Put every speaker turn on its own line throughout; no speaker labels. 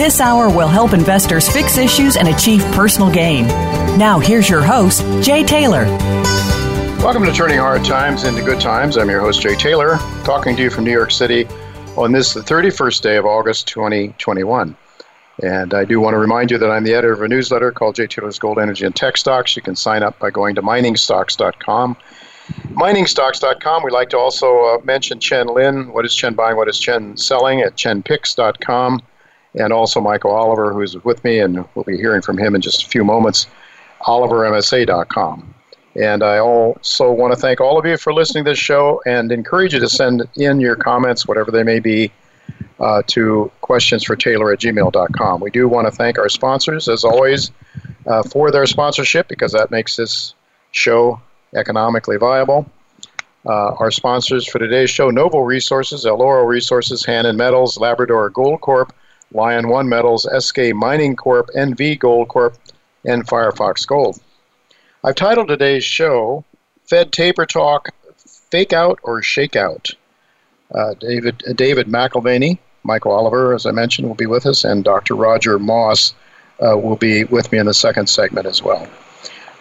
This hour will help investors fix issues and achieve personal gain. Now, here's your host, Jay Taylor.
Welcome to Turning Hard Times into Good Times. I'm your host, Jay Taylor, talking to you from New York City on this, the 31st day of August 2021. And I do want to remind you that I'm the editor of a newsletter called Jay Taylor's Gold, Energy, and Tech Stocks. You can sign up by going to miningstocks.com Miningstocks.com. We like to also uh, mention Chen Lin. What is Chen buying? What is Chen selling at chenpicks.com. And also Michael Oliver, who's with me, and we'll be hearing from him in just a few moments, olivermsa.com. And I also want to thank all of you for listening to this show and encourage you to send in your comments, whatever they may be, uh, to questionsfortaylor at gmail.com. We do want to thank our sponsors, as always, uh, for their sponsorship because that makes this show economically viable. Uh, our sponsors for today's show Novo Resources, Eloro Resources, Hannan Metals, Labrador Gold Corp, Lion One Metals, Eskay Mining Corp, NV Gold Corp, and Firefox Gold. I've titled today's show Fed Taper Talk Fake Out or Shake Out. Uh, David, uh, David McAlvany, Michael Oliver, as I mentioned, will be with us, and Dr. Roger Moss uh, will be with me in the second segment as well.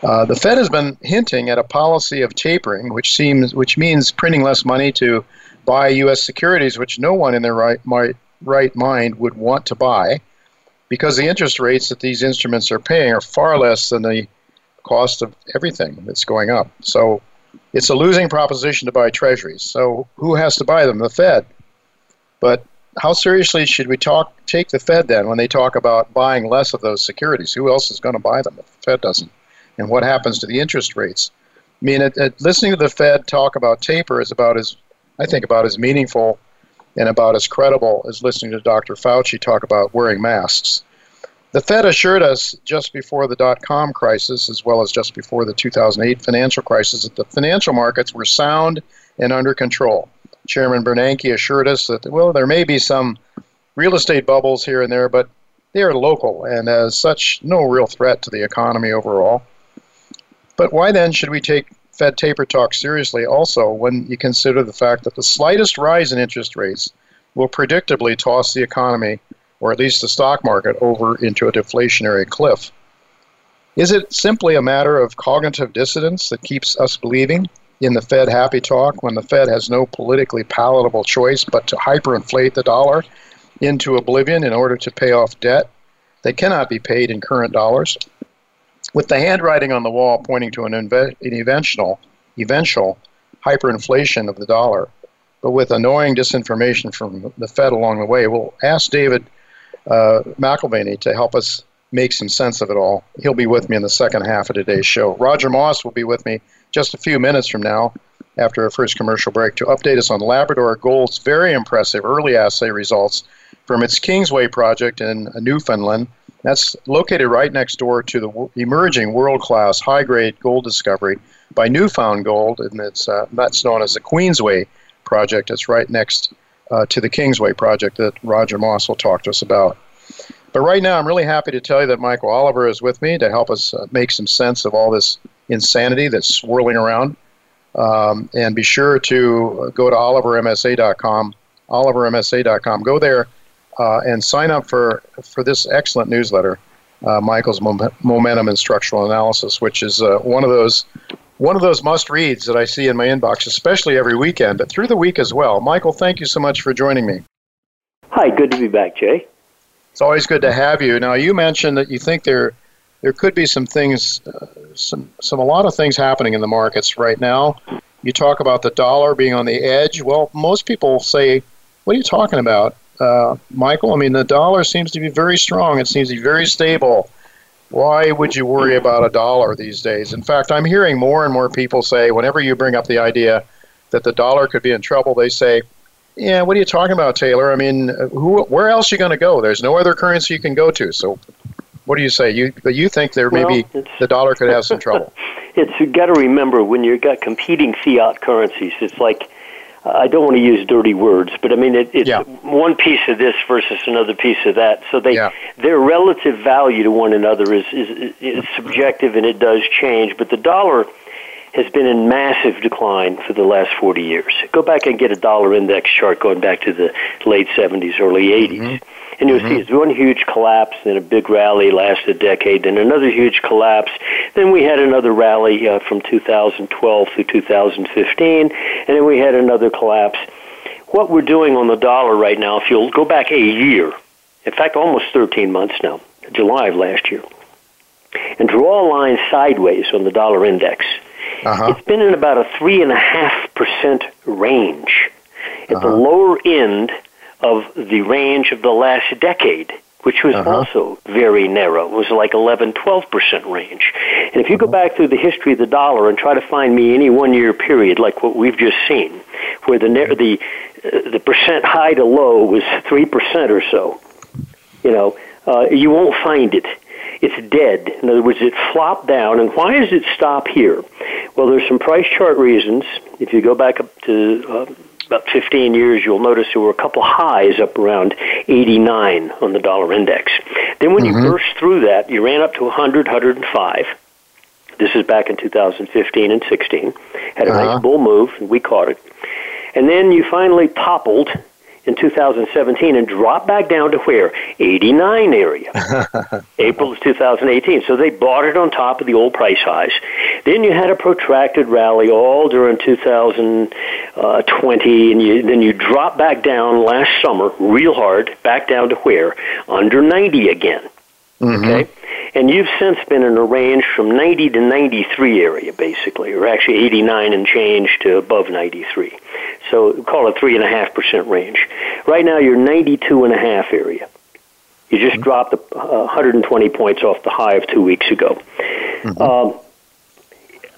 Uh, the Fed has been hinting at a policy of tapering, which seems, which means printing less money to buy U.S. securities, which no one in their right, my, right mind would want to buy, because the interest rates that these instruments are paying are far less than the cost of everything that's going up. So it's a losing proposition to buy treasuries. So who has to buy them? The Fed. But how seriously should we talk take the Fed then when they talk about buying less of those securities? Who else is going to buy them if the Fed doesn't? and what happens to the interest rates. I mean, it, it, listening to the Fed talk about taper is about as, I think, about as meaningful and about as credible as listening to Dr. Fauci talk about wearing masks. The Fed assured us just before the dot com crisis, as well as just before the 2008 financial crisis, that the financial markets were sound and under control. Chairman Bernanke assured us that, well, there may be some real estate bubbles here and there, but they are local and, as such, no real threat to the economy overall. But why then should we take Fed taper talk seriously also when you consider the fact that the slightest rise in interest rates will predictably toss the economy, or at least the stock market, over into a deflationary cliff? Is it simply a matter of cognitive dissonance that keeps us believing in the Fed happy talk when the Fed has no politically palatable choice but to hyperinflate the dollar into oblivion in order to pay off debt that cannot be paid in current dollars? With the handwriting on the wall pointing to an, inve- an eventual, eventual hyperinflation of the dollar, but with annoying disinformation from the Fed along the way. We'll ask David uh, to help us make some sense of it all. He'll be with me in the second half of today's show. Roger Moss will be with me just a few minutes from now after our first commercial break to update us on Labrador Gold's very impressive early assay results from its Kingsway project in Newfoundland that's located right next door to the emerging world-class high-grade gold discovery by New Found Gold, and it's uh, that's known as the Queensway project. It's right next uh, to the Kingsway project that Roger Moss will talk to us about. But right now, I'm really happy to tell you that Michael Oliver is with me to help us uh, make some sense of all this insanity that's swirling around. Um, and be sure to go to olivermsa.com, olivermsa.com. Go there uh, and sign up for, for this excellent newsletter, uh, Michael's Momentum and Structural Analysis, which is uh, one of those one of those must reads that I see in my inbox, especially every weekend, but through the week as well. Michael, thank you so much for joining me.
Hi, good to be back, Jay.
It's always good to have you. Now, you mentioned that you think there there could be some things, uh, some some a lot of things happening in the markets right now. You talk about the dollar being on the edge. Well, most people say, "What are you talking about, uh, Michael?" I mean, the dollar seems to be very strong. It seems to be very stable. Why would you worry about a dollar these days? In fact, I'm hearing more and more people say, whenever you bring up the idea that the dollar could be in trouble, they say, "Yeah, what are you talking about, Taylor? I mean, who, where else are you going to go? There's no other currency you can go to. So what do you say? You but you think there well, maybe the dollar could have some trouble?
it's you got to remember when you've got competing fiat currencies. It's like I don't want to use dirty words, but I mean it, it's yeah. one piece of this versus another piece of that. So they yeah. their relative value to one another is, is is subjective and it does change. But the dollar has been in massive decline for the last 40 years. Go back and get a dollar index chart going back to the late 70s, early 80s. Mm-hmm and you'll mm-hmm. see it's one huge collapse, then a big rally lasted a decade, then another huge collapse. Then we had another rally uh, from 2012 through 2015, and then we had another collapse. What we're doing on the dollar right now, if you'll go back a year, in fact, almost 13 months now, July of last year, and draw a line sideways on the dollar index, uh-huh. it's been in about a 3.5% range. At uh-huh. the lower end of the range of the last decade, which was uh-huh. also very narrow. It was like 11, 12% range. And if you go uh-huh. back through the history of the dollar and try to find me any one year period like what we've just seen, where the, the, uh, the percent high to low was 3% or so, you know, uh, you won't find it. It's dead. In other words, it flopped down. And why does it stop here? Well, there's some price chart reasons. If you go back up to uh, about 15 years, you'll notice there were a couple highs up around 89 on the dollar index. Then when mm-hmm. you burst through that, you ran up to 100, 105. This is back in 2015 and 16. Had a uh-huh. nice bull move, and we caught it. And then you finally toppled in 2017 and dropped back down to where? 89 area. April of 2018. So they bought it on top of the old price highs. Then you had a protracted rally all during 2020, and you, then you dropped back down last summer real hard, back down to where? Under 90 again. Mm-hmm. Okay? And you've since been in a range from 90 to 93 area, basically, or actually 89 and change to above 93. So call it 3.5% range. Right now, you're 92.5 area. You just mm-hmm. dropped uh, 120 points off the high of two weeks ago. Mm-hmm. Um,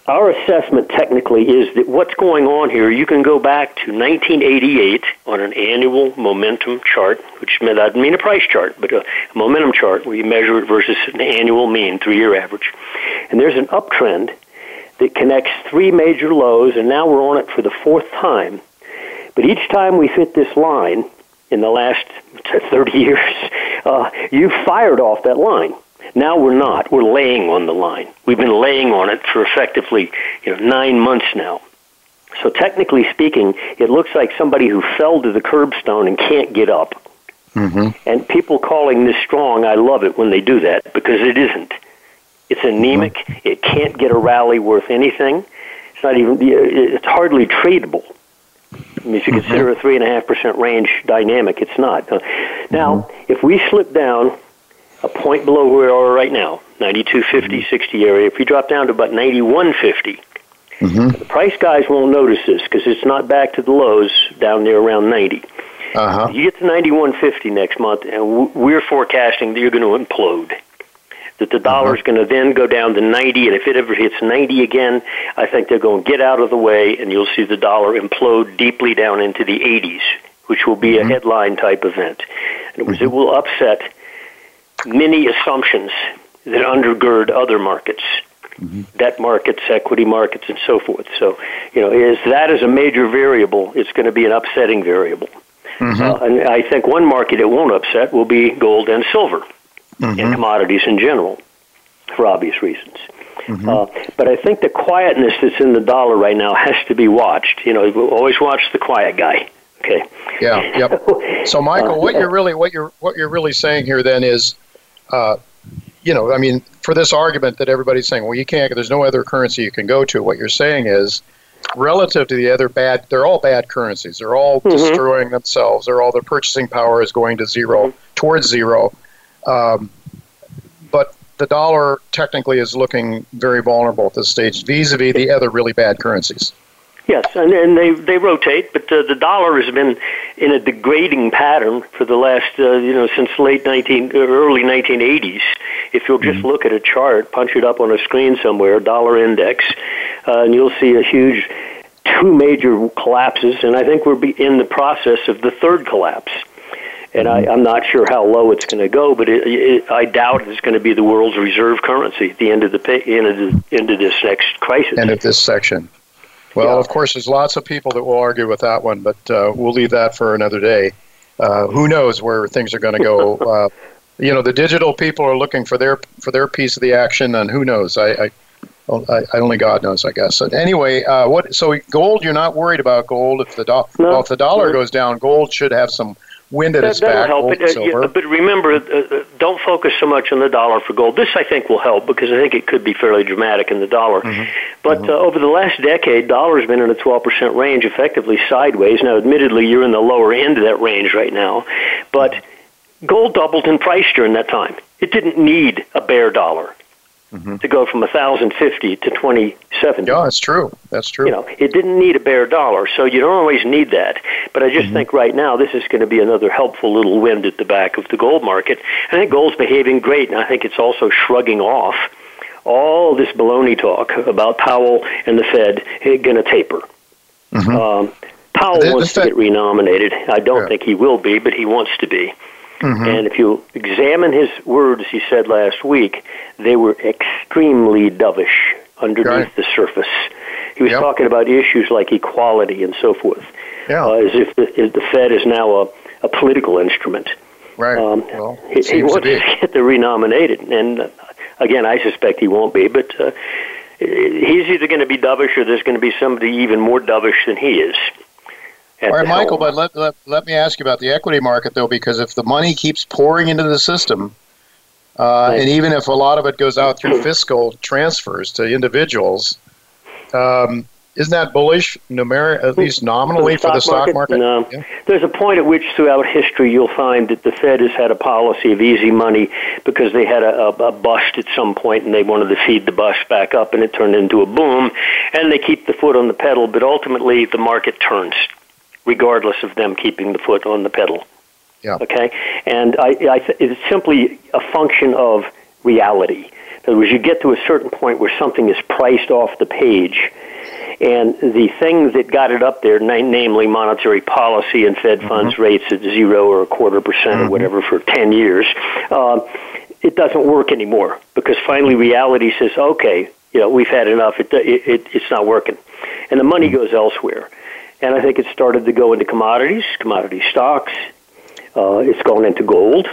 our assessment technically is that what's going on here, you can go back to 1988 on an annual momentum chart, which doesn't mean a price chart, but a momentum chart where you measure it versus an annual mean, three year average. And there's an uptrend that connects three major lows, and now we're on it for the fourth time. But each time we hit this line in the last 30 years, uh, you fired off that line. Now we're not. We're laying on the line. We've been laying on it for effectively you know, nine months now. So technically speaking, it looks like somebody who fell to the curbstone and can't get up. Mm-hmm. And people calling this strong, I love it when they do that because it isn't. It's anemic. Mm-hmm. It can't get a rally worth anything. It's not even. It's hardly tradable. I mean, if you mm-hmm. consider a three and a half percent range dynamic, it's not. Now, mm-hmm. if we slip down a point below where we are right now, 9250, mm-hmm. 60 area. If we drop down to about 9150, mm-hmm. the price guys won't notice this because it's not back to the lows down there around 90. Uh-huh. You get to 9150 next month, and we're forecasting that you're going to implode. That the dollar is uh-huh. going to then go down to 90, and if it ever hits 90 again, I think they're going to get out of the way, and you'll see the dollar implode deeply down into the 80s, which will be mm-hmm. a headline type event. And it, it will upset many assumptions that undergird other markets, mm-hmm. debt markets, equity markets, and so forth. So, you know, is that is a major variable, it's going to be an upsetting variable. Mm-hmm. Uh, and I think one market it won't upset will be gold and silver mm-hmm. and commodities in general, for obvious reasons. Mm-hmm. Uh, but I think the quietness that's in the dollar right now has to be watched. You know, always watch the quiet guy. Okay.
Yeah. Yep. So, Michael, what you're really what you're what you're really saying here then is uh, you know, I mean, for this argument that everybody's saying, well, you can't, there's no other currency you can go to, what you're saying is, relative to the other bad, they're all bad currencies. They're all mm-hmm. destroying themselves. They're all, their purchasing power is going to 0 mm-hmm. towards zero. Um, but the dollar technically is looking very vulnerable at this stage vis-a-vis the other really bad currencies.
Yes, and, and they they rotate, but uh, the dollar has been in a degrading pattern for the last uh, you know since late nineteen uh, early nineteen eighties. If you'll just mm-hmm. look at a chart, punch it up on a screen somewhere, dollar index, uh, and you'll see a huge two major collapses, and I think we're in the process of the third collapse. And I, I'm not sure how low it's going to go, but it, it, I doubt it's going to be the world's reserve currency at the end of the end of, the, end of this next crisis.
End of this section. Well, yeah. of course, there's lots of people that will argue with that one, but uh, we'll leave that for another day. Uh, who knows where things are going to go? uh, you know, the digital people are looking for their for their piece of the action, and who knows? I, I, I, only God knows, I guess. anyway, uh, what? So gold, you're not worried about gold if the do- no, well, if the dollar no. goes down, gold should have some wind at
that,
its back.
Help. It, uh, but remember, uh, uh, don't focus so much on the dollar for gold. This, I think, will help because I think it could be fairly dramatic in the dollar. Mm-hmm. But mm-hmm. Uh, over the last decade, dollar's been in a 12% range, effectively sideways. Now, admittedly, you're in the lower end of that range right now, but gold doubled in price during that time. It didn't need a bear dollar mm-hmm. to go from 1050 to 2070.
Yeah, that's true. That's true.
You know, it didn't need a bear dollar, so you don't always need that. But I just mm-hmm. think right now this is going to be another helpful little wind at the back of the gold market. I think gold's behaving great, and I think it's also shrugging off all this baloney talk about Powell and the Fed going to taper. Mm-hmm. Um, Powell the, wants the Fed, to get renominated. I don't yeah. think he will be, but he wants to be. Mm-hmm. And if you examine his words he said last week, they were extremely dovish underneath the surface. He was yep. talking about issues like equality and so forth,
yeah.
uh, as if the, the, Fed is now a, a political instrument.
Right. Um, well,
he, he wants to, to get the renominated, and uh, again, I suspect he won't be, but uh, he's either going to be dovish or there's going to be somebody even more dovish than he is.
All right, Michael, but let, let, let me ask you about the equity market, though, because if the money keeps pouring into the system, uh, and even if a lot of it goes out through fiscal transfers to individuals, um, isn't that bullish, numer- at least nominally, for the stock market?
No. Yeah. There's a point at which, throughout history, you'll find that the Fed has had a policy of easy money because they had a, a, a bust at some point and they wanted to feed the bust back up, and it turned into a boom, and they keep the foot on the pedal, but ultimately the market turns regardless of them keeping the foot on the pedal.
Yeah.
Okay, and I, I th- it's simply a function of reality. In other words, you get to a certain point where something is priced off the page, and the thing that got it up there, namely monetary policy and Fed mm-hmm. funds rates at zero or a quarter percent mm-hmm. or whatever for 10 years, uh, it doesn't work anymore because finally reality says, okay, you know, we've had enough. It, it, it it's not working, and the money mm-hmm. goes elsewhere and I think it started to go into commodities, commodity stocks. Uh, it's gone into gold.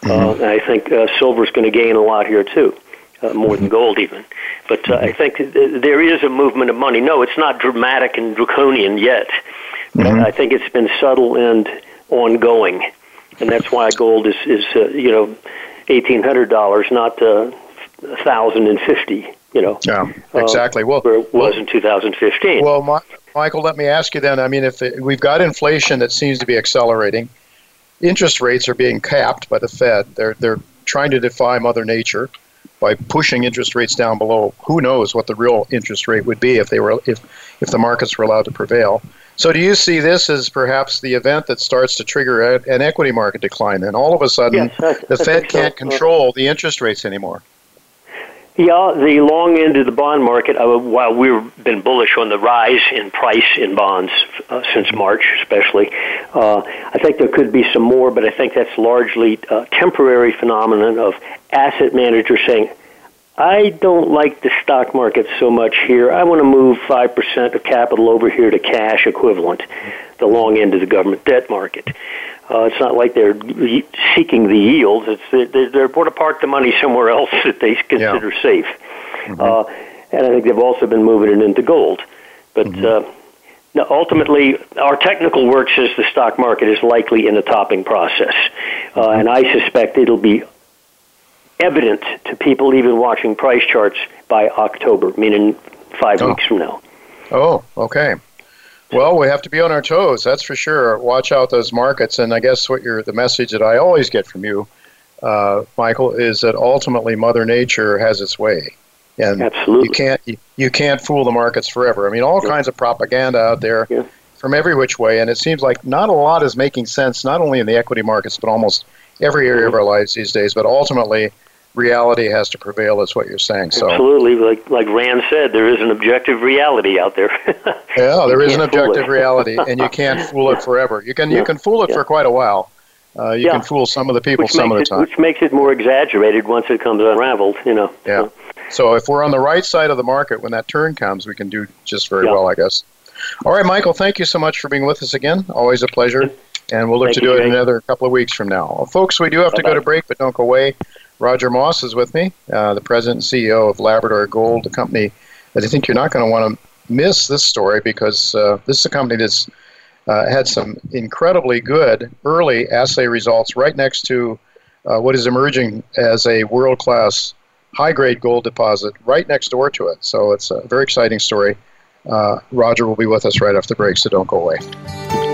Mm-hmm. Uh, and I think uh, silver is going to gain a lot here too, uh, more than gold even. But uh, I think th- there is a movement of money. No, it's not dramatic and draconian yet. Mm-hmm. I think it's been subtle and ongoing, and that's why gold is is uh, you know eighteen hundred dollars, not uh, thousand and fifty. You know.
Yeah, exactly.
Uh, well, where it was well, in 2015.
Well, my, Michael, let me ask you then. I mean, if it, we've got inflation that seems to be accelerating, interest rates are being capped by the Fed. They're they're trying to defy Mother Nature by pushing interest rates down below. Who knows what the real interest rate would be if they were if if the markets were allowed to prevail. So, do you see this as perhaps the event that starts to trigger an equity market decline? And all of a sudden,
yes,
the Fed can't control the interest rates anymore.
Yeah, the long end of the bond market, uh, while we've been bullish on the rise in price in bonds uh, since March, especially, uh, I think there could be some more, but I think that's largely a temporary phenomenon of asset managers saying, I don't like the stock market so much here. I want to move 5% of capital over here to cash equivalent, the long end of the government debt market. Uh, it's not like they're seeking the yields. It's they're, they're going to park the money somewhere else that they consider yeah. safe. Mm-hmm. Uh, and I think they've also been moving it into gold. But mm-hmm. uh, now, ultimately, our technical work says the stock market is likely in a topping process, uh, mm-hmm. and I suspect it'll be evident to people even watching price charts by October, meaning five oh. weeks from now.
Oh, okay. Well, we have to be on our toes, that's for sure. Watch out those markets, and I guess what you're the message that I always get from you uh, Michael, is that ultimately Mother Nature has its way, and
Absolutely.
you can't you, you can't fool the markets forever. I mean, all
Yeah.
kinds of propaganda out there
Yeah.
from every which way, and it seems like not a lot is making sense, not only in the equity markets, but almost every area of our lives these days. But ultimately, reality has to prevail, is what you're saying. So,
Absolutely, like like Rand said, there is an objective reality out there.
yeah, there is an objective reality, and you can't fool it forever. You can you can fool it
Yeah.
for quite a while. Uh, you
Yeah.
can fool some of the people
which
some of the
it
time.
which makes it more exaggerated once it comes unraveled. You know.
Yeah. So if we're on the right side of the market when that turn comes, we can do just very
Yeah.
well, I guess. All right, Michael, thank you so much for being with us again. Always a pleasure. And we'll look
Thank
to
you,
do it
Jay.
another couple of weeks from now. Well, folks, we do have to go to break, but don't go away. Roger Moss is with me, uh, the president and CEO of Labrador Gold, a company that I think you're not going to want to miss this story because uh, this is a company that's uh, had some incredibly good early assay results right next to uh, what is emerging as a world class high grade gold deposit right next door to it. So it's a very exciting story. Uh, Roger will be with us right after the break, so don't go away.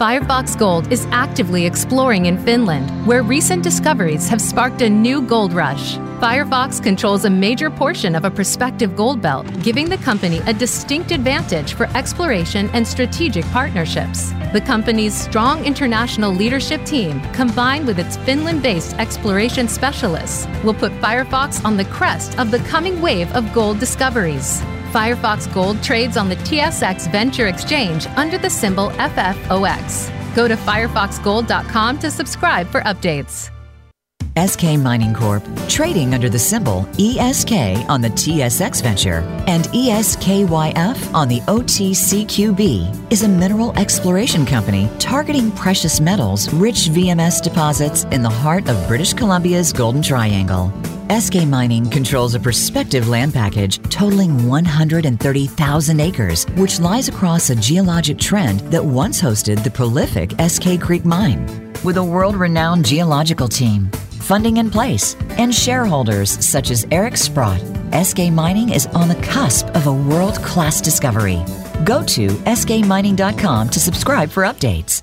Firefox Gold is actively exploring in Finland, where recent discoveries have sparked a new gold rush. Firefox controls a major portion of a prospective gold belt, giving the company a distinct advantage for exploration and strategic partnerships. The company's strong international leadership team, combined with its Finland based exploration specialists, will put Firefox on the crest of the coming wave of gold discoveries. Firefox Gold trades on the TSX Venture Exchange under the symbol FFOX. Go to firefoxgold.com to subscribe for updates.
Eskay Mining Corp, trading under the symbol ESK on the TSX Venture and ESKYF on the OTCQB, is a mineral exploration company targeting precious metals rich VMS deposits in the heart of British Columbia's Golden Triangle. Eskay Mining controls a prospective land package totaling 130,000 acres, which lies across a geologic trend that once hosted the prolific Eskay Creek Mine. With a world renowned geological team, funding in place, and shareholders such as Eric Sprott, Eskay Mining is on the cusp of a world class discovery. Go to eskaymining.com to subscribe for updates.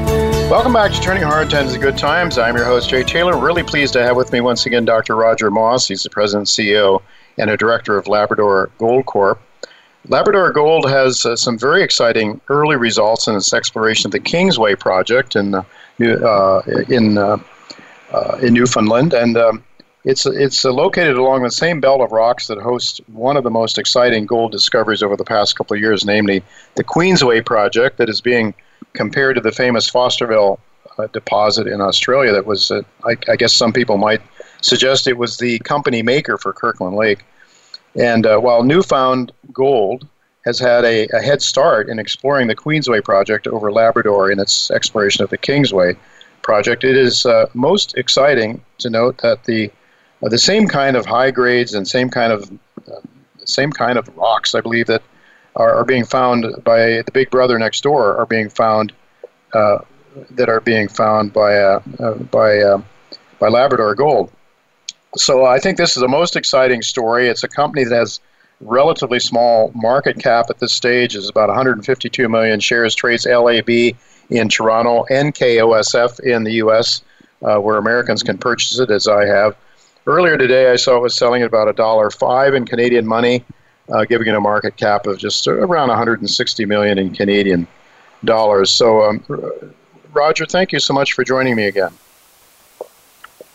Welcome back to Turning Hard Times to Good Times. I'm your host, Jay Taylor. Really pleased to have with me once again Dr. Roger Moss. He's the president, and CEO, and a director of Labrador Gold Corp. Labrador Gold has uh, some very exciting early results in its exploration of the Kingsway project in uh, in uh, uh, in Newfoundland, and um, it's it's uh, located along the same belt of rocks that hosts one of the most exciting gold discoveries over the past couple of years, namely the Queensway project, that is being compared to the famous Fosterville uh, deposit in Australia. That was, uh, I, I guess, some people might suggest it was the company maker for Kirkland Lake. And uh, while New Found Gold has had a, a head start in exploring the Queensway project over Labrador in its exploration of the Kingsway project, it is uh, most exciting to note that the uh, the same kind of high grades and same kind of uh, same kind of rocks, I believe that are, are being found by the Big Brother next door are being found uh, that are being found by uh, uh, by uh, by Labrador Gold. So I think this is the most exciting story. It's a company that has relatively small market cap at this stage. is about 152 million shares. Trades LAB in Toronto, NKOSF in the U.S., uh, where Americans can purchase it, as I have. Earlier today, I saw it was selling at about a dollar five in Canadian money, uh, giving it a market cap of just around 160 million in Canadian dollars. So um, Roger, thank you so much for joining me again.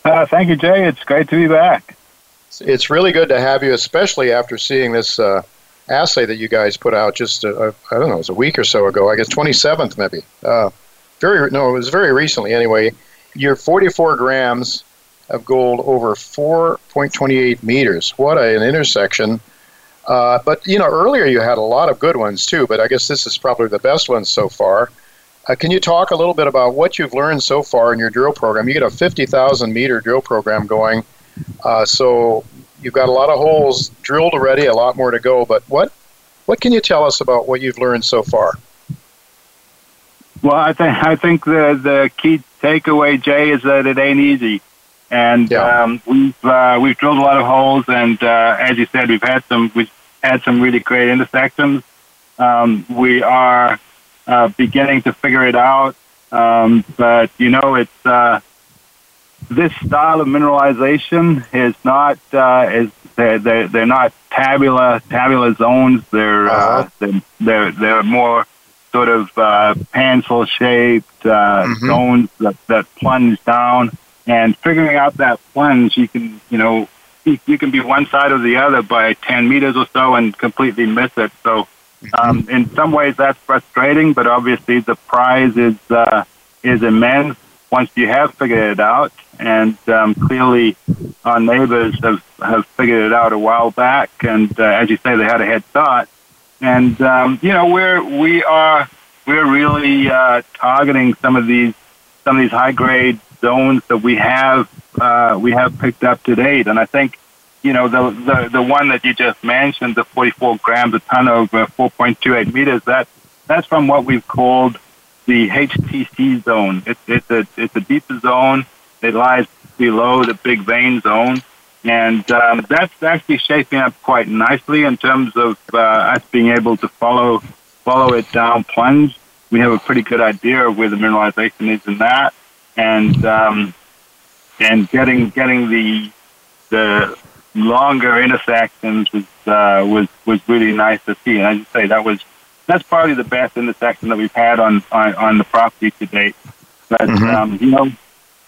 Uh, thank you, Jay. It's great to be back.
It's really good to have you, especially after seeing this uh, assay that you guys put out just, I don't know, it was a week or so ago. I guess 27th, maybe. Uh, very No, it was very recently anyway. You're 44 grams of gold over 4.28 meters. What an intersection. Uh, but, you know, earlier you had a lot of good ones too, but I guess this is probably the best one so far. Uh, can you talk a little bit about what you've learned so far in your drill program? You get a 50,000 meter drill program going, uh, so you've got a lot of holes drilled already, a lot more to go. But what what can you tell us about what you've learned so far?
Well, I think I think the the key takeaway, Jay, is that it ain't easy, and yeah. um, we've uh, we've drilled a lot of holes, and uh, as you said, we've had some we've had some really great intersections. Um, we are uh, beginning to figure it out. Um, but you know, it's uh, this style of mineralization is not uh, is they're, they're, they're not tabular tabular zones. They're, uh, uh-huh. they're they're they're more sort of uh, pencil shaped uh, mm-hmm. zones that, that plunge down. And figuring out that plunge, you can you know you, you can be one side or the other by 10 meters or so and completely miss it. So um, in some ways, that's frustrating, but obviously the prize is uh, is immense once you have figured it out. And um, clearly, our neighbors have have figured it out a while back, and uh, as you say, they had a head start. And um, you know, we're we are we're really uh, targeting some of these some of these high grade zones that we have uh, we have picked up to date, and I think you know, the, the, the one that you just mentioned, the 44 grams a ton over 4.28 meters, that, that's from what we've called the HTC zone. It's, it's, a, it's a deeper zone. It lies below the big vein zone. And um, that's actually shaping up quite nicely in terms of uh, us being able to follow follow it down plunge. We have a pretty good idea of where the mineralization is in that, and um, and getting getting the the longer intersections was uh, was was really nice to see. And I just say that was that's probably the best intersection that we've had on on, on the property to date. But mm-hmm. um, you know,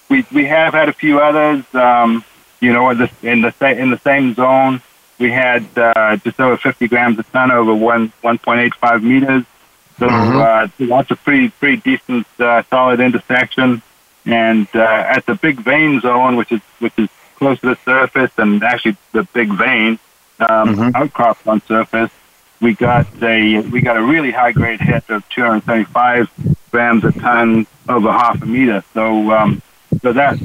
we we have had a few others. Um, you know, in the in the in the same zone, we had uh, just over 50 grams a ton over one 1.85 meters. So mm-hmm. uh, that's a pretty pretty decent uh, solid intersection. And uh, at the big vein zone, which is which is close to the surface and actually the big vein um, mm-hmm. outcrops on surface. We got a we got a really high grade hit of 275 grams a ton over half a meter. So um, so that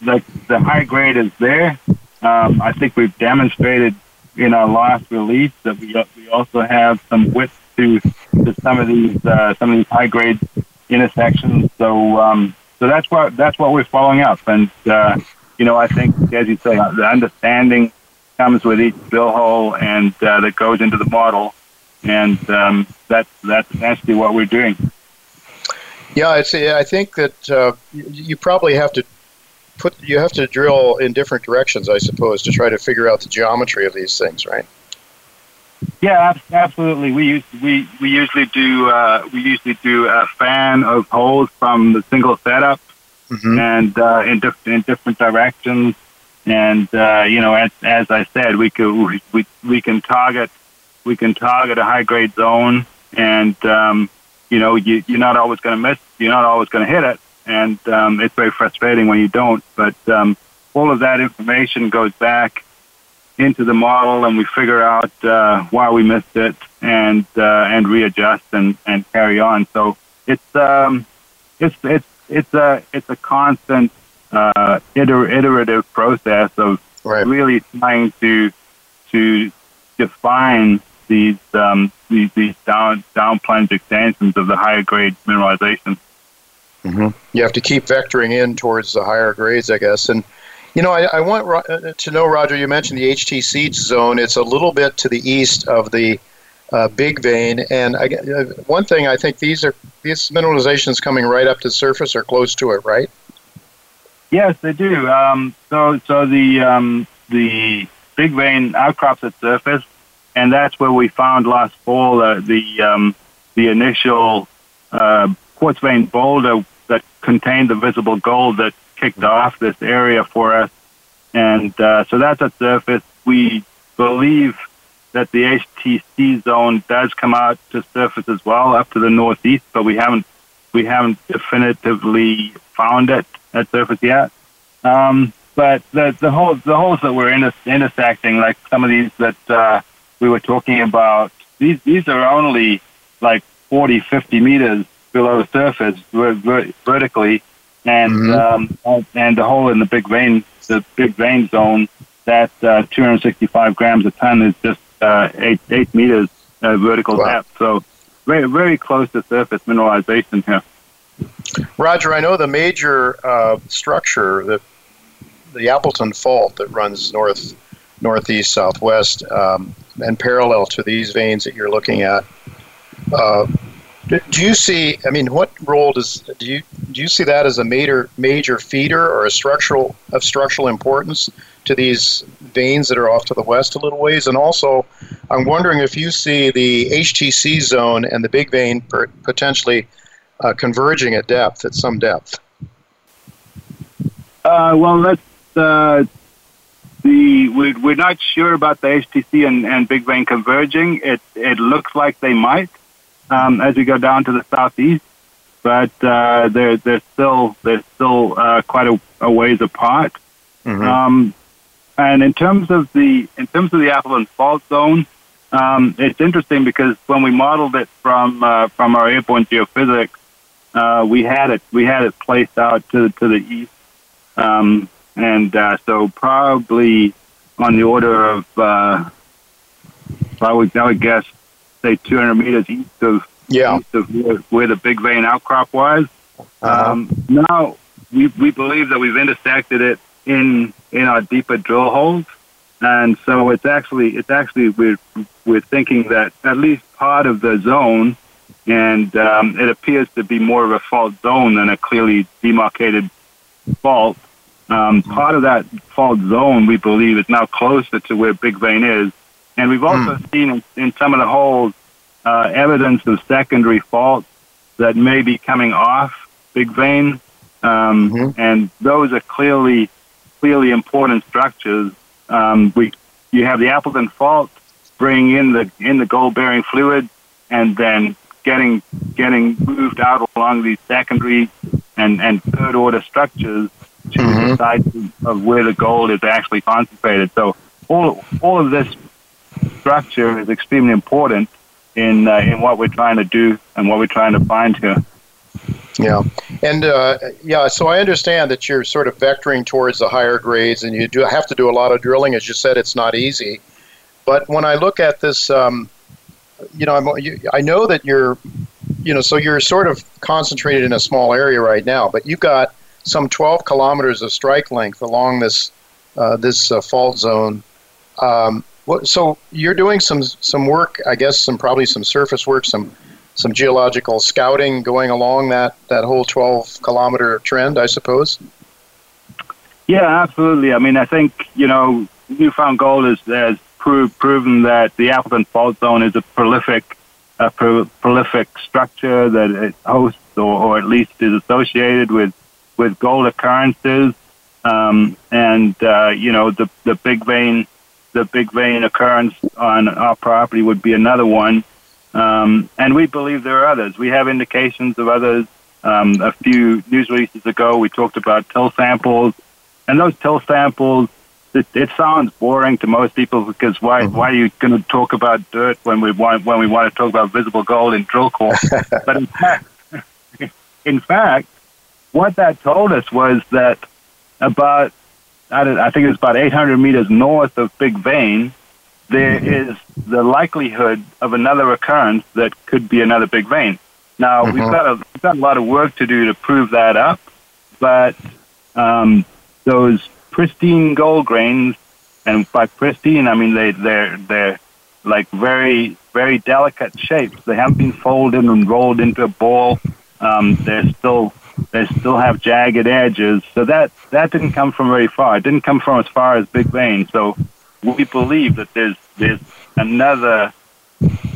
the the high grade is there. Um, I think we've demonstrated in our last release that we we also have some width to to some of these uh, some of these high grade intersections. So um, so that's what that's what we're following up, and uh, you know, I think, as you say, the understanding comes with each drill hole and uh, that goes into the model, and um, that's that's essentially what we're doing.
Yeah, it's, I think that uh, you probably have to put you have to drill in different directions, I suppose, to try to figure out the geometry of these things, right?
Yeah, absolutely. We use, we we usually do uh, we usually do a fan of holes from the single setup mm-hmm. and uh, in, diff- in different directions. And uh, you know, as, as I said, we could we, we can target we can target a high grade zone, and um, you know, you, you're not always going to miss. You're not always going to hit it, and um, it's very frustrating when you don't. But um, all of that information goes back into the model, and we figure out uh, why we missed it, and uh, and readjust and, and carry on. So it's um, it's it's it's a it's a constant uh, iter- iterative process of right. really trying to to define these um, these, these down down plunge extensions of the higher grade mineralization.
Mm-hmm. You have to keep vectoring in towards the higher grades, I guess. And you know, I, I want uh, to know, Roger. You mentioned the HTC zone. It's a little bit to the east of the uh, big vein. And I, uh, one thing I think these are these mineralizations coming right up to the surface or close to it, right?
Yes, they do. Um, so so the um, the big vein outcrops at surface, and that's where we found last fall uh, the um, the initial uh, quartz vein boulder that contained the visible gold that kicked off this area for us. And uh, so that's at surface. We believe that the HTC zone does come out to surface as well up to the northeast, but we haven't we haven't definitively found it at surface yet. Um, but the the holes the holes that we're inter- intersecting, like some of these that uh, we were talking about, these these are only like 40, 50 meters below the surface ver- vertically, and mm-hmm. um, and the hole in the big vein, the big vein zone, that uh, 265 grams a ton is just uh, eight eight meters uh, vertical wow. depth. So very very close to surface mineralization here.
Roger, I know the major uh, structure, the the Appleton Fault that runs north northeast southwest um, and parallel to these veins that you're looking at. Do you see? I mean, what role does do you do you see that as a major major feeder or a structural of structural importance to these veins that are off to the west a little ways? And also, I'm wondering if you see the HTC zone and the big vein per, potentially uh, converging at depth at some depth.
Uh, well, that's uh, the we're, we're not sure about the HTC and, and big vein converging. It it looks like they might um, as we go down to the southeast, but uh, they're they're still they're still uh, quite a, a ways apart. Mm-hmm. Um, and in terms of the in terms of the Appleton Fault Zone, um, it's interesting because when we modeled it from uh, from our airborne geophysics, uh, we had it we had it placed out to to the east, um, and uh, so probably on the order of uh, I would I would guess say 200 meters east of
yeah
east of where, where the big vein outcrop was. Uh-huh. Um, now we we believe that we've intersected it in in our deeper drill holes, and so it's actually it's actually we're we're thinking that at least part of the zone, and um, it appears to be more of a fault zone than a clearly demarcated fault. Um, part of that fault zone, we believe, is now closer to where Big Vein is, and we've also mm. seen in, in, some of the holes uh, evidence of secondary faults that may be coming off Big Vein, um, mm-hmm. and those are clearly clearly important structures. Um, we you have the Appleton Fault bringing in the in the gold bearing fluid, and then getting getting moved out along these secondary and, and third order structures to mm-hmm. the site of where the gold is actually concentrated. So all all of this structure is extremely important in uh, in what we're trying to do and what we're trying to find here.
Yeah, and uh, yeah, so I understand that you're sort of vectoring towards the higher grades, and you do have to do a lot of drilling. As you said, it's not easy. But when I look at this, um, you know, I'm, you, I know that you're, you know, so you're sort of concentrated in a small area right now, but you've got some 12 kilometers of strike length along this uh, this uh, fault zone. Um, what, so you're doing some some work, I guess, some probably some surface work, some some geological scouting going along that that whole 12 kilometer trend, I suppose.
Yeah, absolutely. I mean, I think you know, New Found Gold has, has proved, proven that the Appleton Fault Zone is a prolific, a pro, prolific structure that it hosts, or, or at least is associated with with gold occurrences. Um, and uh, you know, the the big vein the big vein occurrence on our property would be another one. Um, and we believe there are others. We have indications of others. Um, a few news releases ago, we talked about till samples, and those till samples. It, it sounds boring to most people because why mm-hmm. why are you going to talk about dirt when we want when we want to talk about visible gold in drill core? but in fact, in fact, what that told us was that about I think it's about 800 meters north of Big Vein, there mm-hmm. is the likelihood of another occurrence that could be another Big Vein. Now mm-hmm. we've got a we've got a lot of work to do to prove that up, but um, those pristine gold grains, and by pristine I mean they they're they're like very very delicate shapes. They haven't been folded and rolled into a ball. Um, they're still they still have jagged edges. So that that didn't come from very far. It didn't come from as far as Big Vein. So we believe that there's there's another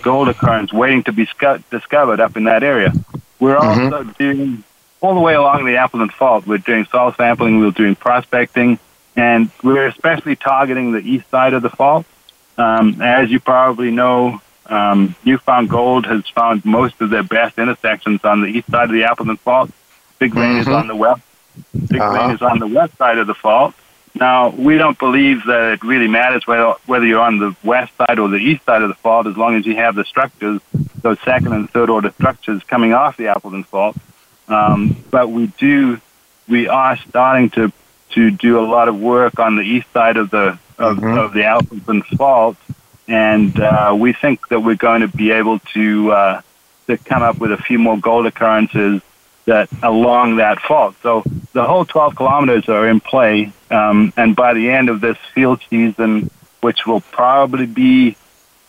gold occurrence waiting to be sc- discovered up in that area. We're mm-hmm. also doing all the way along the Appleton Fault. We're doing soil sampling, we're doing prospecting, and we're especially targeting the east side of the fault. Um, as you probably know, um, New Found Gold has found most of their best intersections on the east side of the Appleton Fault. Big Vein mm-hmm. is on the west. Big uh-huh. Vein is on the west side of the fault. Now, we don't believe that it really matters whether, whether you're on the west side or the east side of the fault as long as you have the structures, those second and third order structures coming off the Appleton Fault. Um, but we do, we are starting to, to do a lot of work on the east side of the, of, mm-hmm. of the Appleton Fault. And uh, we think that we're going to be able to, uh, to come up with a few more gold occurrences that along that fault. So the whole 12 kilometers are in play, um, and by the end of this field season, which will probably be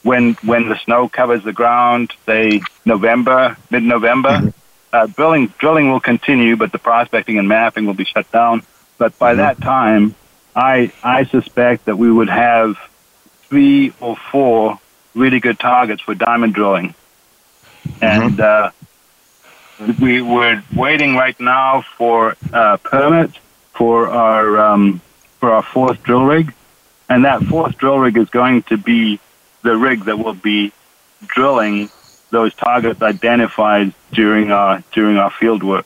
when when the snow covers the ground, say November, mid-November, mm-hmm. uh, drilling drilling will continue, but the prospecting and mapping will be shut down. But by mm-hmm. that time, I I suspect that we would have three or four really good targets for diamond drilling, mm-hmm. and. Uh, we we're waiting right now for uh, permits for our um, for our fourth drill rig, and that fourth drill rig is going to be the rig that will be drilling those targets identified during our during our field work.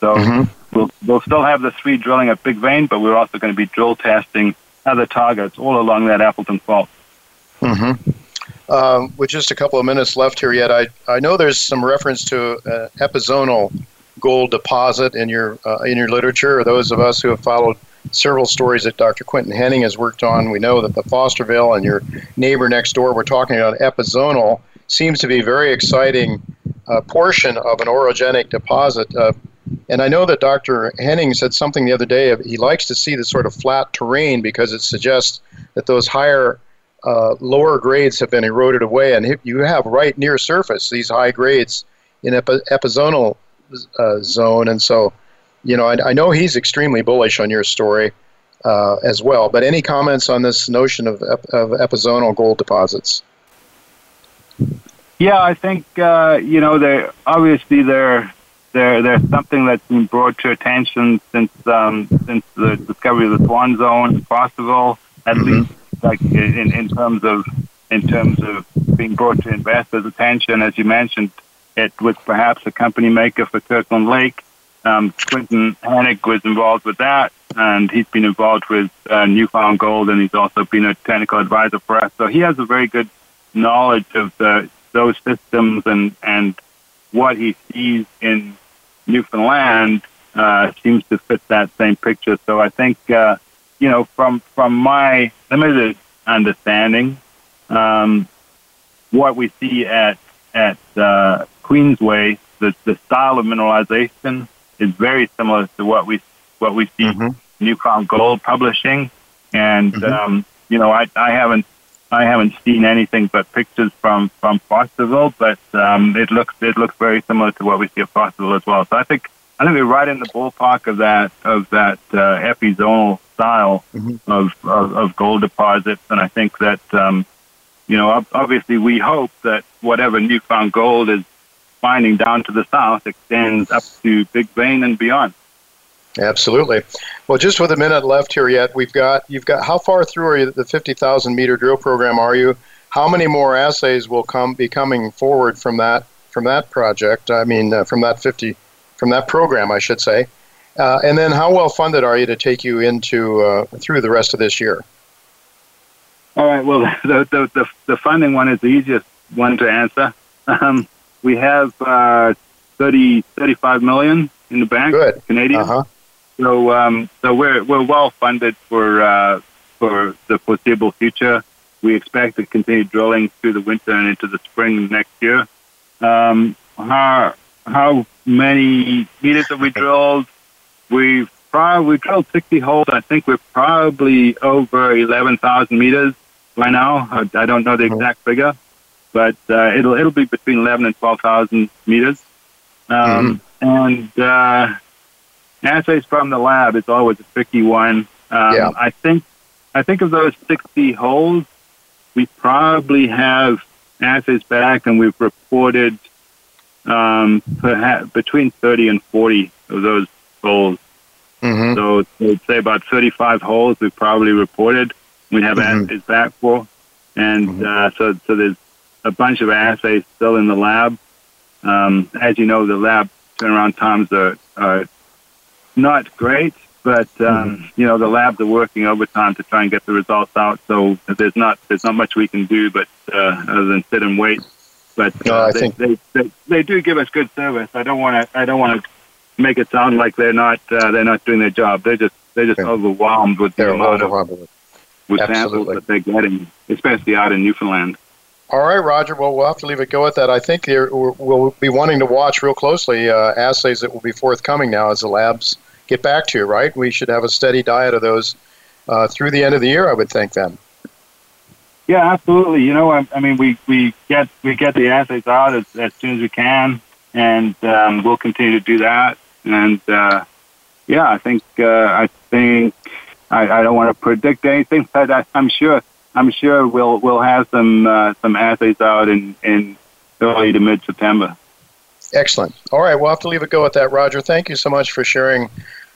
So mm-hmm. we'll we'll still have the three drilling at Big Vein, but we're also going to be drill testing other targets all along that Appleton Fault.
Mm-hmm. Um, with just a couple of minutes left here yet, I, I know there's some reference to uh, epizonal gold deposit in your uh, in your literature. Those of us who have followed several stories that Dr. Quinton Hennigh has worked on, we know that the Fosterville and your neighbor next door, we're talking about epizonal, seems to be a very exciting uh, portion of an orogenic deposit. Uh, and I know that Dr. Hennigh said something the other day. He likes to see the sort of flat terrain because it suggests that those higher uh, lower grades have been eroded away, and you have right near surface these high grades in epi- epizonal uh, zone. And so, you know, I, I, know he's extremely bullish on your story uh, as well. But any comments on this notion of, ep- of epizonal gold deposits?
Yeah, I think uh, you know they obviously they're they're they're something that's been brought to attention since um, since the discovery of the Swan Zone, Fosterville, at mm-hmm. least like in, in terms of in terms of being brought to investors' attention, as you mentioned, it was perhaps a company maker for Kirkland Lake. Um, Quinton Hennigh was involved with that, and he's been involved with uh, New Found Gold, and he's also been a technical advisor for us. So he has a very good knowledge of the, those systems and and what he sees in Newfoundland uh, seems to fit that same picture. So I think uh, you know, from from my limited understanding, um, what we see at at uh, Queensway, the the style of mineralization is very similar to what we what we see mm-hmm. New Found Gold publishing, and mm-hmm. um, you know, I I haven't I haven't seen anything but pictures from from Fosterville, but um, it looks it looks very similar to what we see at Fosterville as well. So I think I think we're right in the ballpark of that of that uh, epizonal style mm-hmm. of, of, of gold deposits, and I think that um, you know obviously we hope that whatever New Found Gold is finding down to the south extends up to Big Vein and beyond.
Absolutely. Well, just with a minute left here yet, we've got you've got how far through are you the fifty thousand meter drill program are you? How many more assays will come be coming forward from that from that project? I mean, uh, from that fifty from that program, I should say. Uh, and then, how well funded are you to take you into uh, through the rest of this year?
All right. Well, the the, the, the funding one is the easiest one to answer. Um, we have uh, 30, 35 million in the bank,
Good.
Canadian.
Uh-huh.
So um, so we're we're well funded for uh, for the foreseeable future. We expect to continue drilling through the winter and into the spring next year. Um, our how many meters have we drilled? We've probably we drilled 60 holes. I think we're probably over 11,000 meters by now. I, I, don't know the mm-hmm. exact figure, but uh, it'll it'll be between 11 and 12,000 meters. Um, mm-hmm. And uh, assays from the lab is always a tricky one. Um, yeah. I think I think of those 60 holes, we probably have assays back, and we've reported um, perhaps between 30 and 40 of those holes.
Mm-hmm.
So I'd say about 35 holes we've probably reported we have
Mhm.
assays back for. And
Mhm.
uh, so, so there's a bunch of assays still in the lab. Um, as you know, the lab turnaround times are, are not great, but um, you know the labs are working overtime to try and get the results out. So there's not there's not much we can do, but uh, other than sit and wait. But uh,
No, I
they,
think-
they, they they do give us good service. I don't want to I don't want to make it sound like they're not uh, they're not doing their job. They're just they're just overwhelmed with the
They're
amount of with samples that they're getting, especially out in Newfoundland.
All right, Roger. Well, we'll have to leave it go at that. I think we'll be wanting to watch real closely uh, assays that will be forthcoming now as the labs get back to you, right? We should have a steady diet of those uh, through the end of the year, I would think, then.
Yeah, absolutely. You know, I, I mean, we, we get we get the assays out as, as soon as we can, and um, we'll continue to do that. And uh, yeah, I think uh, I think I, I don't want to predict anything, but I, I'm sure I'm sure we'll we'll have some uh, some assays out in in early to mid September.
Excellent. All right, we'll have to leave it go at that, Roger. Thank you so much for sharing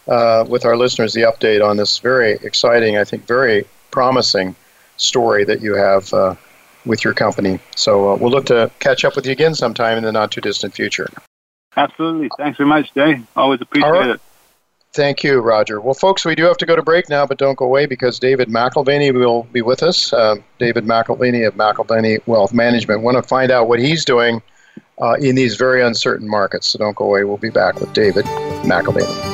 uh, with our listeners the update on this very exciting, I think, very promising story that you have uh, with your company. So uh, we'll look to catch up with you again sometime in the not too distant future.
Absolutely. Thanks very much, Jay. Always appreciate
right.
it.
Thank you, Roger. Well, folks, we do have to go to break now, but don't go away because David McAlvany will be with us. Uh, David McAlvany of McAlvany Wealth Management. Want to find out what he's doing uh, in these very uncertain markets. So don't go away. We'll be back with David McAlvany.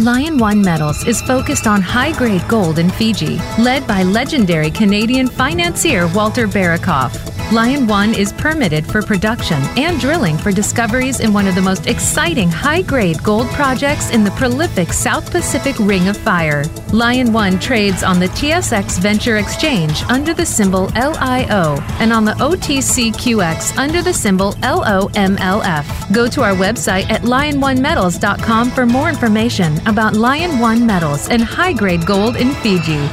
Lion One Metals is focused on high grade gold in Fiji, led by legendary Canadian financier Walter Berukoff. Lion One is permitted for production and drilling for discoveries in one of the most exciting high grade gold projects in the prolific South Pacific Ring of Fire. Lion One trades on the TSX Venture Exchange under the symbol LIO and on the OTCQX under the symbol LOMLF. Go to our website at liononemetals.com for more information about Lion One Metals and high grade gold in Fiji.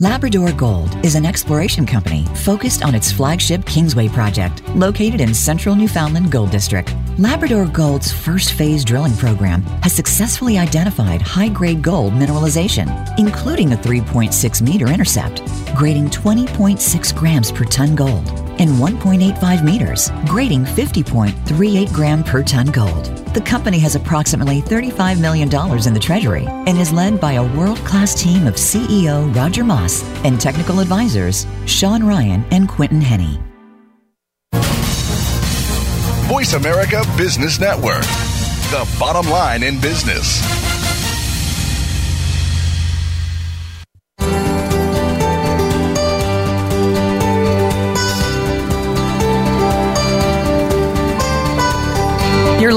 Labrador Gold is an exploration company focused on its flagship Kingsway project, located in central Newfoundland Gold District. Labrador Gold's first phase drilling program has successfully identified high grade gold mineralization, including a 3.6 meter intercept, grading 20.6 grams per ton gold, and 1.85 meters, grading 50.38 gram per ton gold. The company has approximately $35 million in the treasury and is led by a world class team of CEO Roger Moss and technical advisors Shawn Ryan and Quinton Hennigh.
Voice America Business Network, the bottom line in business.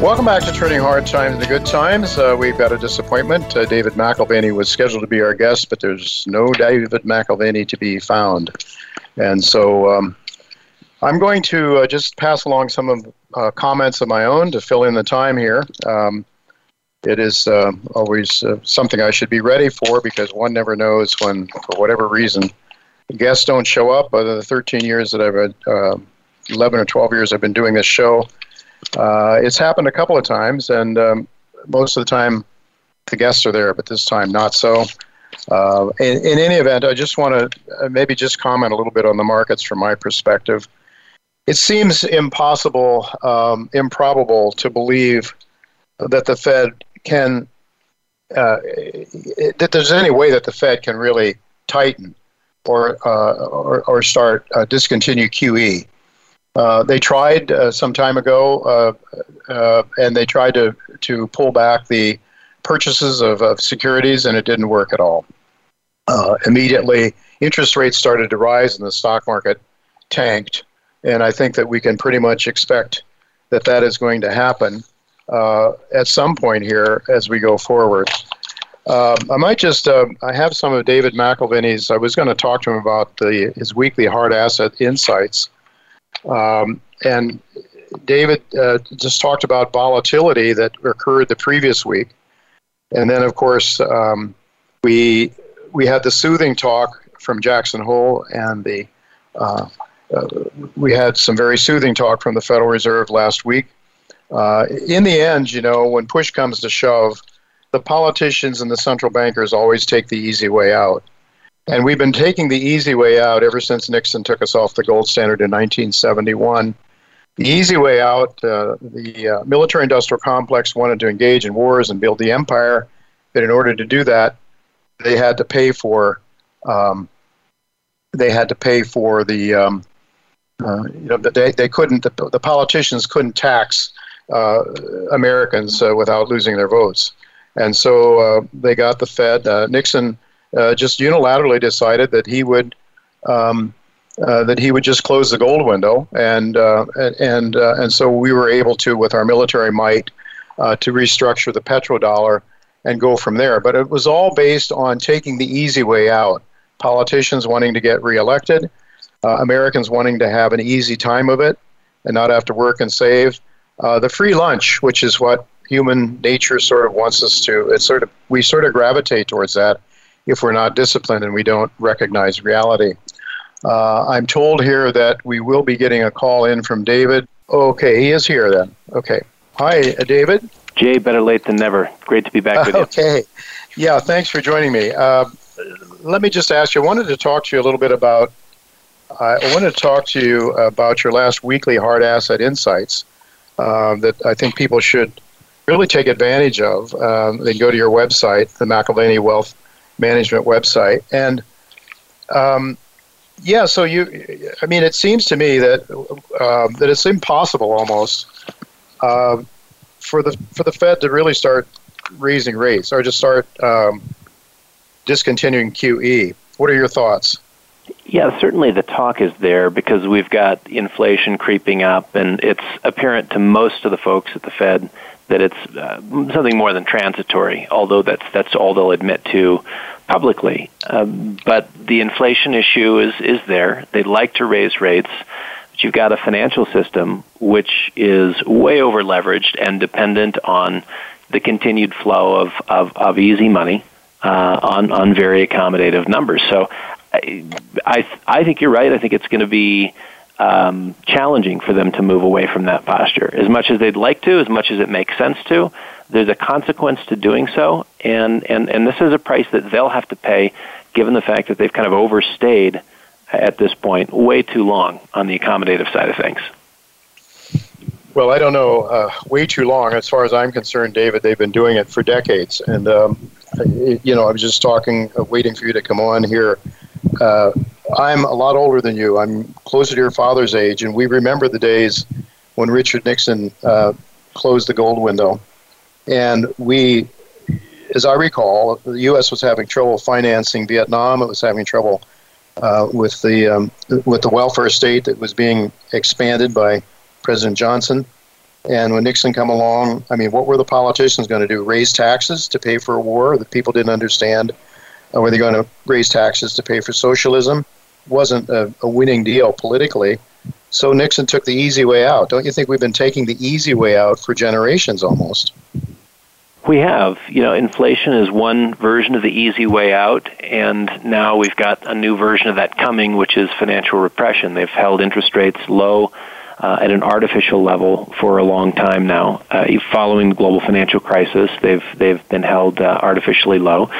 Welcome back to Turning Hard Times into Good Times. Uh, we've got a disappointment. Uh, David McAlvany was scheduled to be our guest, but there's no David McAlvany to be found. And so um, I'm going to uh, just pass along some of uh, comments of my own to fill in the time here. Um, it is uh, always uh, something I should be ready for because one never knows when, for whatever reason, guests don't show up. Other the 13 years that I've, uh, 11 or 12 years I've been doing this show, uh, it's happened a couple of times, and um, most of the time the guests are there, but this time not so. Uh, in, in any event, I just want to maybe just comment a little bit on the markets from my perspective. It seems impossible, um, improbable to believe that the Fed can, uh, that there's any way that the Fed can really tighten or, uh, or, or start uh, discontinue QE. Uh, they tried uh, some time ago, uh, uh, and they tried to, to pull back the purchases of, of securities, and it didn't work at all. Uh, immediately, interest rates started to rise, and the stock market tanked. And I think that we can pretty much expect that that is going to happen at some point here as we go forward. Um, I might just, uh, I have some of David McAlvany's, I was going to talk to him about the, his weekly hard asset insights. Um, and David uh, just talked about volatility that occurred the previous week. And then, of course, um, we, we had the soothing talk from Jackson Hole and the uh, uh, we had some very soothing talk from the Federal Reserve last week. Uh, in the end, you know, when push comes to shove, the politicians and the central bankers always take the easy way out. And we've been taking the easy way out ever since Nixon took us off the gold standard in 1971. The easy way out, uh, the uh, military industrial complex wanted to engage in wars and build the empire, but in order to do that, they had to pay for um, they had to pay for the um, uh, you know they, they couldn't the, the politicians couldn't tax uh, Americans uh, without losing their votes. And so uh, they got the Fed. Nixon uh, just unilaterally decided that he would um, uh, that he would just close the gold window, and uh, and uh, and so we were able to, with our military might, to restructure the petrodollar and go from there. But it was all based on taking the easy way out. Politicians wanting to get reelected, Americans wanting to have an easy time of it and not have to work and save. the free lunch, which is what human nature sort of wants us to. It's sort of we sort of gravitate towards that if we're not disciplined and we don't recognize reality. Uh, I'm told here that we will be getting a call in from David. Okay, he is here then. Okay. Hi, uh, David.
Jay, better late than never. Great to be back with you.
Okay. Yeah, thanks for joining me. Uh, let me just ask you, I wanted to talk to you a little bit about, I wanted to talk to you about your last weekly hard asset insights uh, that I think people should really take advantage of. Um, they go to your website, the McAlvany Wealth Management website, and um, yeah. So you, I mean, it seems to me that uh, that it's impossible almost uh, for the for the Fed to really start raising rates or just start um, discontinuing QE. What are your thoughts?
Yeah, certainly the talk is there because we've got inflation creeping up, and it's apparent to most of the folks at the Fed that it's uh, something more than transitory, although that's that's all they'll admit to publicly. Um, but the inflation issue is is there. They'd like to raise rates, but you've got a financial system which is way over leveraged and dependent on the continued flow of of, of easy money uh, on on very accommodative numbers. So. I, I I think you're right. I think it's going to be um, challenging for them to move away from that posture. As much as they'd like to, as much as it makes sense to, there's a consequence to doing so, and, and, and this is a price that they'll have to pay given the fact that they've kind of overstayed at this point way too long on the accommodative side of things.
Well, I don't know, uh, way too long. As far as I'm concerned, David, they've been doing it for decades. And, um, you know, I was just talking, uh, waiting for you to come on here. Uh, I'm a lot older than you. I'm closer to your father's age, and we remember the days when Richard Nixon uh, closed the gold window. And we, as I recall, the U.S. was having trouble financing Vietnam. It was having trouble uh, with the um, with the welfare state that was being expanded by President Johnson. And when Nixon come along, I mean, what were the politicians going to do? Raise taxes to pay for a war that people didn't understand? Were they going to raise taxes to pay for socialism? wasn't a, a winning deal politically. So Nixon took the easy way out. Don't you think we've been taking the easy way out for generations almost?
We have. You know, inflation is one version of the easy way out, and now we've got a new version of that coming, which is financial repression. They've held interest rates low uh, at an artificial level for a long time now. Uh, following the global financial crisis, they've they've been held uh, artificially low,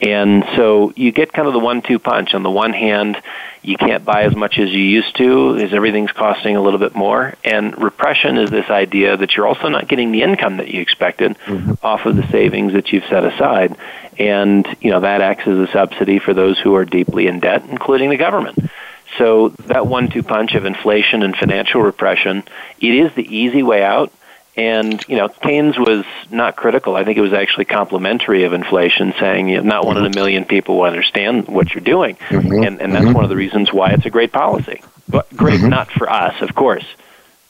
and so you get kind of the one-two punch. On the one hand, you can't buy as much as you used to, as everything's costing a little bit more. And repression is this idea that you're also not getting the income that you expected mm-hmm. off of the savings that you've set aside, and you know that acts as a subsidy for those who are deeply in debt, including the government. So that one-two punch of inflation and financial repression, it is the easy way out. And you know, Keynes was not critical. I think it was actually complimentary of inflation, saying you know, not one in a mm-hmm. million people will understand what you're doing, mm-hmm. and, and that's mm-hmm. one of the reasons why it's a great policy. But great mm-hmm. not for us, of course,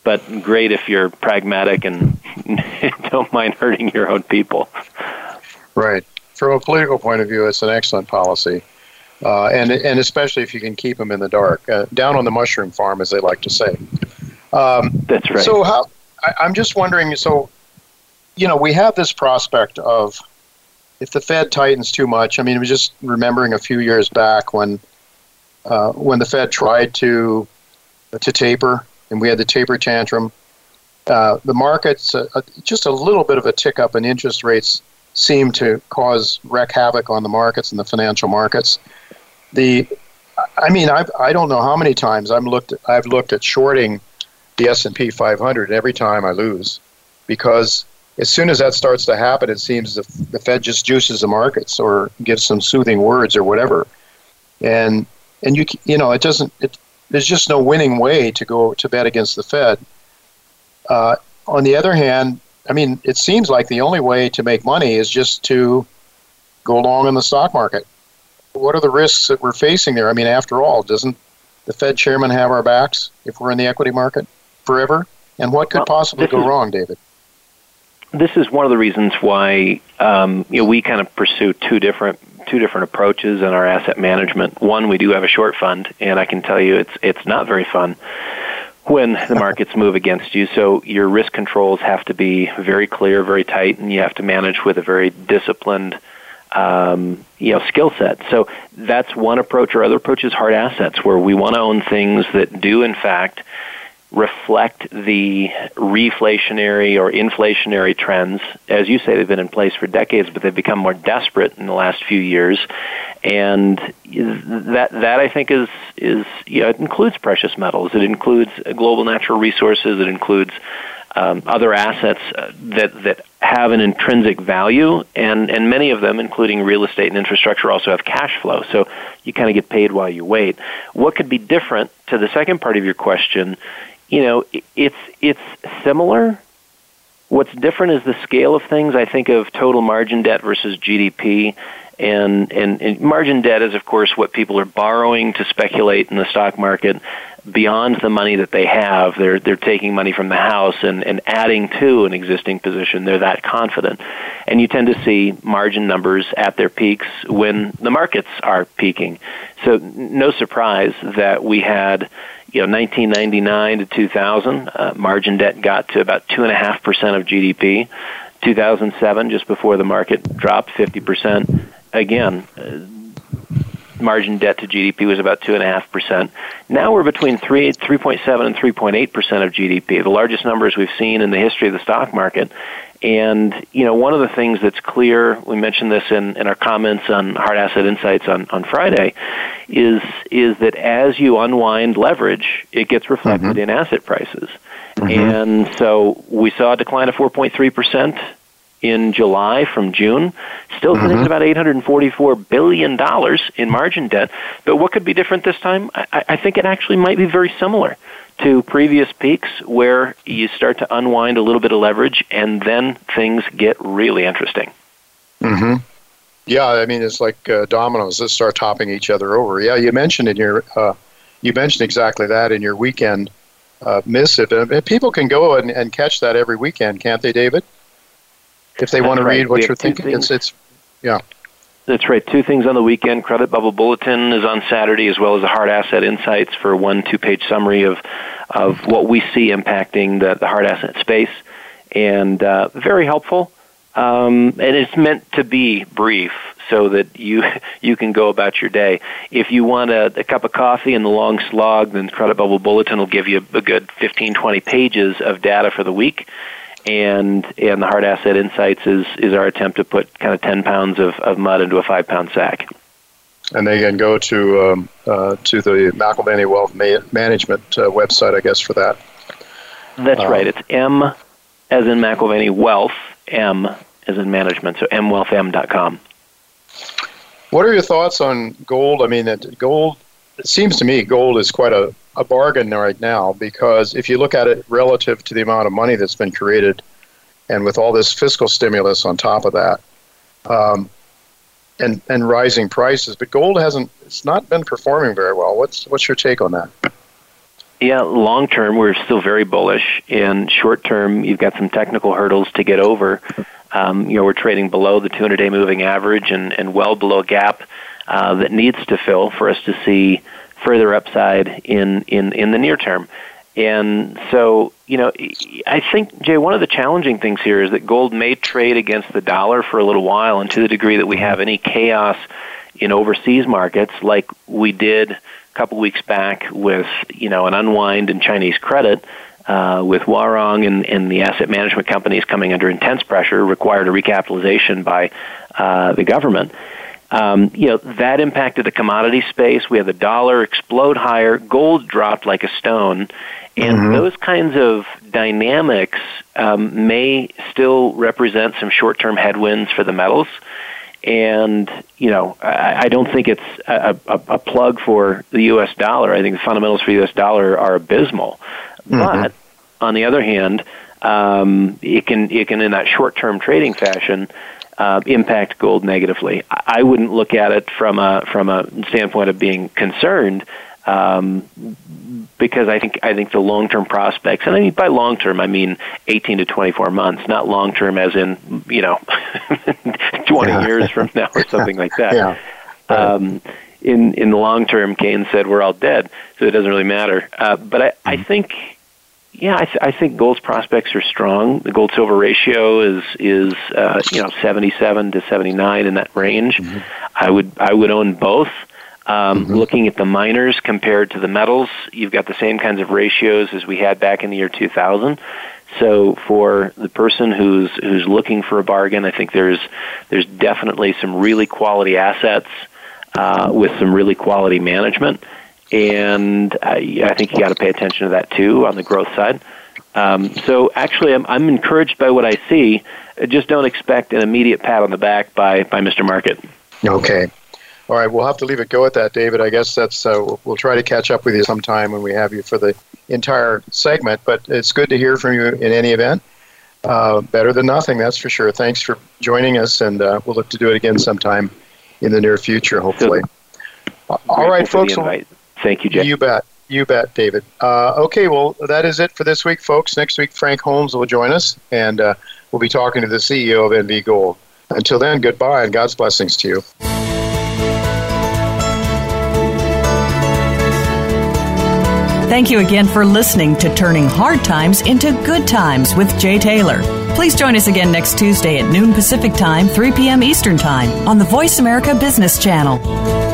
but great if you're pragmatic and don't mind hurting your own people.
Right. From a political point of view, it's an excellent policy. Uh, and and especially if you can keep them in the dark, uh, down on the mushroom farm, as they like to say.
Um, That's right.
So how I, I'm just wondering. So, you know, we have this prospect of if the Fed tightens too much. I mean, I was just remembering a few years back when uh, when the Fed tried to to taper, and we had the taper tantrum. Uh, the markets, uh, uh just a little bit of a tick up in interest rates, seemed to cause wreck havoc on the markets and the financial markets. The, I mean, I've, I don't know how many times I've looked. I've looked at shorting the S and P 500 every time I lose, because as soon as that starts to happen, it seems the, the Fed just juices the markets or gives some soothing words or whatever, and and you you know it doesn't. It, there's just no winning way to go to bet against the Fed. Uh, on the other hand, I mean, it seems like the only way to make money is just to go long in the stock market. What are the risks that we're facing there? I mean, after all, doesn't the Fed chairman have our backs if we're in the equity market forever? And what could well, possibly go is, wrong, David?
This is one of the reasons why um, you know we kind of pursue two different two different approaches in our asset management. One, we do have a short fund, and I can tell you it's it's not very fun when the markets move against you. So your risk controls have to be very clear, very tight, and you have to manage with a very disciplined um, you know skill set. So that's one approach. Or other approach is hard assets, where we want to own things that do in fact reflect the reflationary or inflationary trends. As you say, they've been in place for decades, but they've become more desperate in the last few years. And that that I think is is you know, it includes precious metals. It includes global natural resources. It includes um, other assets uh, that that have an intrinsic value, and and many of them, including real estate and infrastructure, also have cash flow. So you kind of get paid while you wait. What could be different to the second part of your question you know, it's it's similar. What's different is the scale of things. I think of total margin debt versus GDP, and, and, and margin debt is, of course, what people are borrowing to speculate in the stock market beyond the money that they have. They're they're taking money from the house and, and adding to an existing position. They're that confident. And you tend to see margin numbers at their peaks when the markets are peaking. So no surprise that we had you know 1999 to 2000, uh, margin debt got to about two and a half percent of GDP. 2007, just before the market dropped 50 percent, again. Uh, margin debt to GDP was about two and a half percent. Now we're between three, 3.7 and 3.8 percent of GDP, the largest numbers we've seen in the history of the stock market. And you know, one of the things that's clear, we mentioned this in, in our comments on Hard Asset Insights on, on Friday, is is that as you unwind leverage, it gets reflected mm-hmm. in asset prices. Mm-hmm. And so we saw a decline of 4.3 percent in July from June, still sitting mm-hmm. at about $844 billion in margin debt. But what could be different this time? I, I think it actually might be very similar to previous peaks where you start to unwind a little bit of leverage and then things get really interesting.
Mm-hmm. Yeah, I mean it's like uh, dominoes that start topping each other over. Yeah, you mentioned in your uh, you mentioned exactly that in your weekend uh, missive, and people can go and, and catch that every weekend, can't they, David? If they want to read what you're thinking, it's it's yeah.
That's right. Two things on the weekend. Credit Bubble Bulletin is on Saturday, as well as the Hard Asset Insights for one two-page summary of of what we see impacting the, the hard asset space, and uh, very helpful. Um, and it's meant to be brief so that you you can go about your day. If you want a, a cup of coffee and the long slog, then Credit Bubble Bulletin will give you a good 15, 20 pages of data for the week and and the hard asset insights is is our attempt to put kind of 10 pounds of, of mud into a five pound sack
and they can go to um, uh, to the McAlvany Wealth Ma- Management uh, website, I guess, for that.
That's um, right. It's M as in McAlvany Wealth, M as in management, so mwealthm.com.
What are your thoughts on gold? I mean, gold it seems to me gold is quite a, a bargain right now because if you look at it relative to the amount of money that's been created and with all this fiscal stimulus on top of that um, and, and rising prices, but gold hasn't, it's not been performing very well. What's, what's your take on that?
Yeah, long term, we're still very bullish. In short term, you've got some technical hurdles to get over. Um, you know, we're trading below the 200 day moving average and, and well below a gap uh, that needs to fill for us to see further upside in, in, in the near term. And so, you know, I think, Jay, one of the challenging things here is that gold may trade against the dollar for a little while, and to the degree that we have any chaos in overseas markets, like we did a couple weeks back with, you know, an unwind in Chinese credit, uh, with Huarong and, and the asset management companies coming under intense pressure, required a recapitalization by uh, the government. Um, you know that impacted the commodity space. We had the dollar explode higher, gold dropped like a stone, and mm-hmm. those kinds of dynamics um, may still represent some short-term headwinds for the metals. And you know, I, I don't think it's a, a, a plug for the U.S. dollar. I think the fundamentals for the U.S. dollar are abysmal. Mm-hmm. But on the other hand, um, it can it can in that short-term trading fashion uh, impact gold negatively. I wouldn't look at it from a from a standpoint of being concerned. Um, because I think I think the long term prospects, and I mean by long term I mean 18 to 24 months, not long term as in you know 20 yeah. years from now or something like that.
Yeah.
Um, in in the long term, Keynes said we're all dead, so it doesn't really matter. Uh, but I, I mm-hmm. think yeah, I, th- I think gold's prospects are strong. The gold silver ratio is is uh, you know seventy seven to seventy nine in that range. Mm-hmm. I would I would own both. Um, mm-hmm. Looking at the miners compared to the metals, you've got the same kinds of ratios as we had back in the year 2000. So for the person who's who's looking for a bargain, I think there's there's definitely some really quality assets uh, with some really quality management and I, I think you got to pay attention to that too on the growth side. Um, so actually, I'm, I'm encouraged by what I see. Just don't expect an immediate pat on the back by, by Mr. Market.
Okay. All right, we'll have to leave it go at that, David. I guess that's uh, we'll, try to catch up with you sometime when we have you for the entire segment. But it's good to hear from you in any event. Uh, better than nothing, that's for sure. Thanks for joining us, and uh, we'll look to do it again sometime in the near future, hopefully.
All
right, folks.
Thank you, Jay.
You bet. You bet, David. Uh, okay, well, that is it for this week, folks. Next week, Frank Holmes will join us, and uh, we'll be talking to the CEO of NV Gold. Until then, goodbye and God's blessings to you.
Thank you again for listening to Turning Hard Times into Good Times with Jay Taylor. Please join us again next Tuesday at noon Pacific Time, 3 p.m. Eastern Time on the Voice America Business Channel.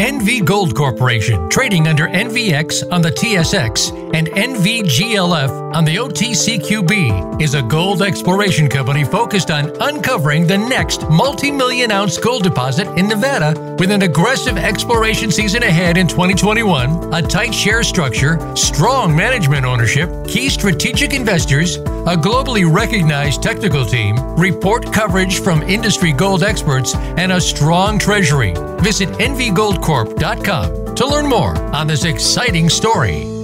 NV Gold Corporation, trading under NVX on the TSX and NVGLF on the OTCQB, is a gold exploration company focused on uncovering the next multi million ounce gold deposit in Nevada with an aggressive exploration season ahead in 2021, a tight share structure, strong management ownership, key strategic investors, a globally recognized technical team, report coverage from industry gold experts, and a strong treasury. Visit To learn more on this exciting story.